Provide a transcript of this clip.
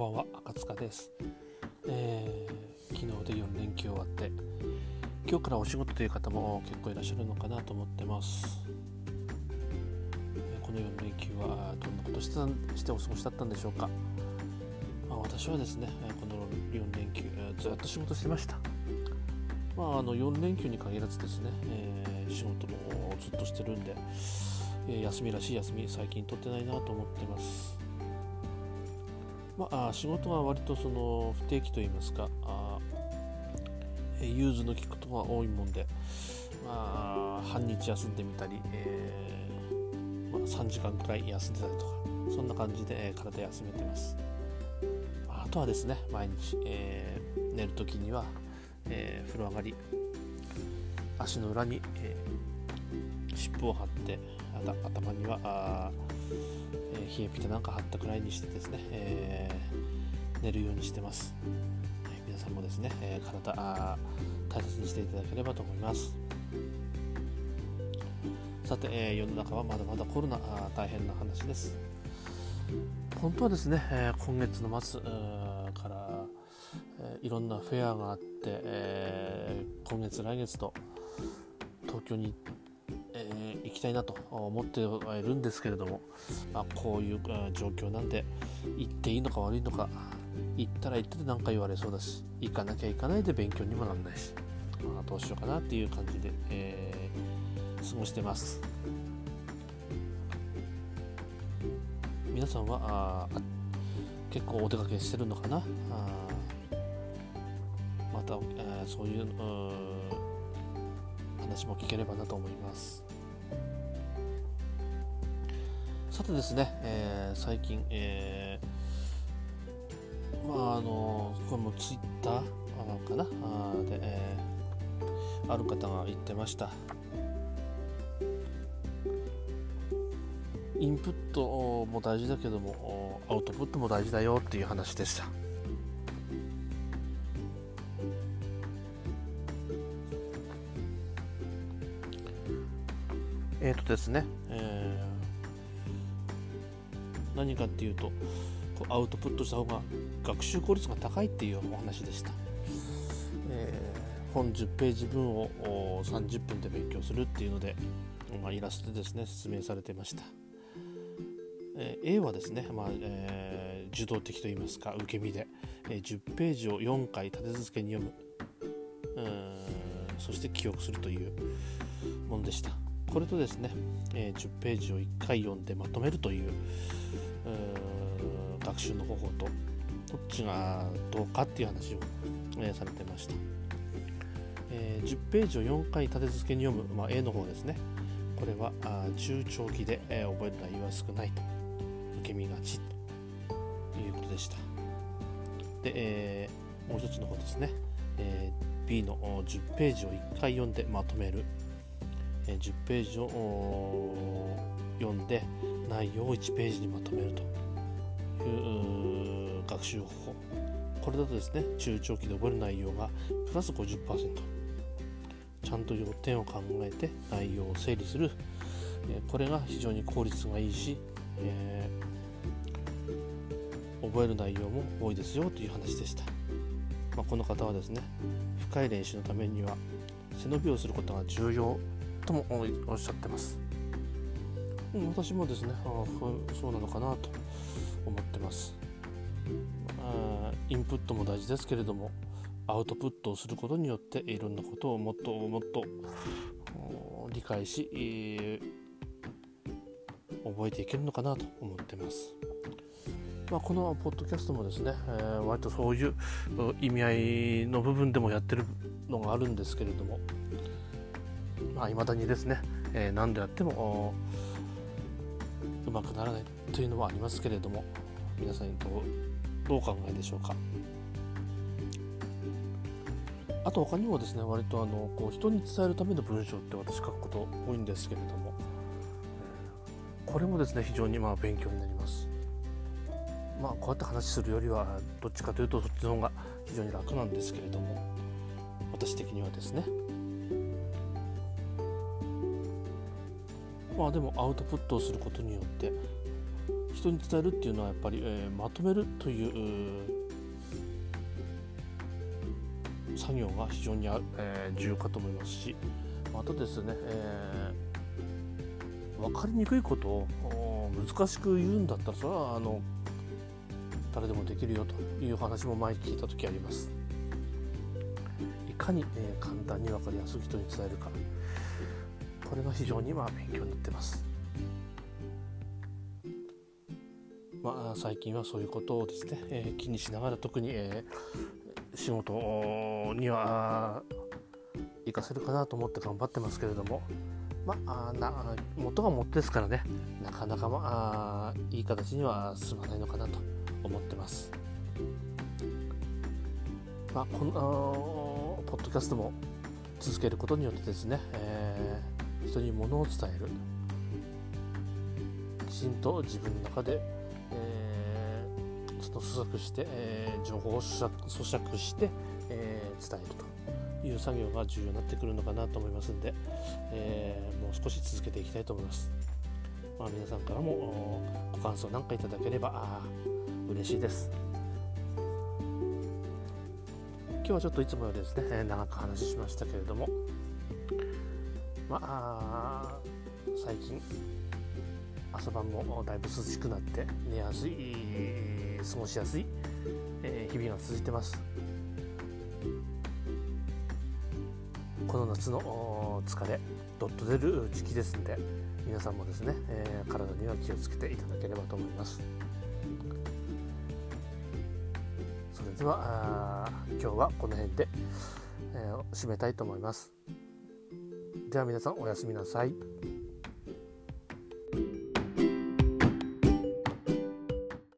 ばんは赤塚です、えー、昨日で4連休終わって今日からお仕事という方も結構いらっしゃるのかなと思ってます、この4連休はどんなことしてお過ごしだったんでしょうか、まあ、私はですねこの4連休ずっと仕事してました。まあ、あの4連休に限らずですね、えー、仕事もずっとしてるんで、え、休みらしい休み最近取ってないなと思ってます。まあ、仕事は割とその不定期といいますかあ融通の利くことが多いもんで、まあ、半日休んでみたり、えー、まあ、3時間くらい休んでたりとかそんな感じで、体休めてます、あとはですね毎日、えー、寝るときには、え風呂上がり足の裏に、え湿布を貼って頭にはあ冷えピタなんか貼ったくらいにしてですね、えー、寝るようにしてます、はい、皆さんもですね、えー、体あ大切にしていただければと思います。さて、えー、世の中はまだまだコロナ大変な話です。本当はですね、え今月の末から、えいろんなフェアがあって、え今月来月と東京にえー、行きたいなと思ってはいるんですけれども、まあ、こういう状況なんで行っていいのか悪いのか行ったら行ってて何か言われそうだし行かなきゃ行かないで勉強にもなんないし、まあ、どうしようかなっていう感じで、えー、過ごしてます。皆さんはあ結構お出かけしてるのかな？あまた、えー、そういう話も聞ければなと思います。さてですね、えー、最近、えー、まああのこれもツイッターかな？あで、えー、ある方が言ってました。インプットも大事だけどもアウトプットも大事だよっていう話でした。えっ、ー、とですね、えー、何かっていうとアウトプットした方が学習効率が高いっていうお話でした、えー、本10ページ分を30分で勉強するっていうので、まあ、イラストでですね説明されてました、えー、A はですね、まあえー、受動的といいますか受け身で、えー、10ページを4回立て続けに読む。そして記憶するというものでした。これとですね、えー、10ページを1回読んでまとめるという学習の方法とどっちがどうかっていう話を、されてました、えー、10ページを4回立て続けに読む、まあ、A の方ですね。これはあ中長期で、えー、覚える内容は少ないと受け身がちということでした。で、えー、もう一つの方ですね、えー、B の10ページを1回読んでまとめる。え10ページを読んで内容を1ページにまとめるという学習方法これだとですね中長期で覚える内容がプラス50%ちゃんと要点を考えて内容を整理する、えこれが非常に効率がいいし、えー、覚える内容も多いですよという話でした、まあ、この方はですね深い練習のためには背伸びをすることが重要ともおっしゃってます。私もですねあそうなのかなと思ってます。あインプットも大事ですけれどもアウトプットをすることによっていろんなことをもっともっと理解し、えー、覚えていけるのかなと思ってます。まあ、このポッドキャストもですね、えー、割とそういう意味合いの部分でもやってるのがあるんですけれどもい、まあ、未だにですね、えー、何度やってもうまくならないというのはありますけれども皆さんどうどうお考えでしょうか。あと他にもですね割とあのこう人に伝えるための文章って私書くこと多いんですけれども。これもですね非常にまあ勉強になります。まあこうやって話するよりはどっちかというとそっちの方が非常に楽なんですけれども。私的にはですね。まあでもアウトプットをすることによって人に伝えるっていうのはやっぱり、えー、まとめるという作業が非常に、えー、重要かと思いますしまたですね、えー、分かりにくいことを難しく言うんだったらそれはあの誰でもできるよという話も前聞いた時あります。いかに、えー、簡単に分かりやすく人に伝えるか。これが非常にまあ勉強になってます。まあ、最近はそういうことをですね、えー、気にしながら特に、えー、仕事には活かせるかなと思って頑張ってますけれども、まあ、な元が元ですからねなかなか、まあ、いい形には進まないのかなと思ってます。まあ、このポッドキャストも続けることによってですね、えー、人に物を伝えるきちんと自分の中でその咀嚼して、えー、情報を咀嚼して、えー、伝えるという作業が重要になってくるのかなと思いますんで、えー、もう少し続けていきたいと思います。まあ、皆さんからもご感想なんかいただければ嬉しいです。今日はちょっといつもよりですね、長く話しましたけれども、まあ、最近朝晩もだいぶ涼しくなって寝やすい過ごしやすい、え日々が続いてます。この夏の疲れどっと出る時期ですんで皆さんもですね、えー、体には気をつけていただければと思います。それでは今日はこの辺で、えー、締めたいと思います。では皆さんおやすみなさい。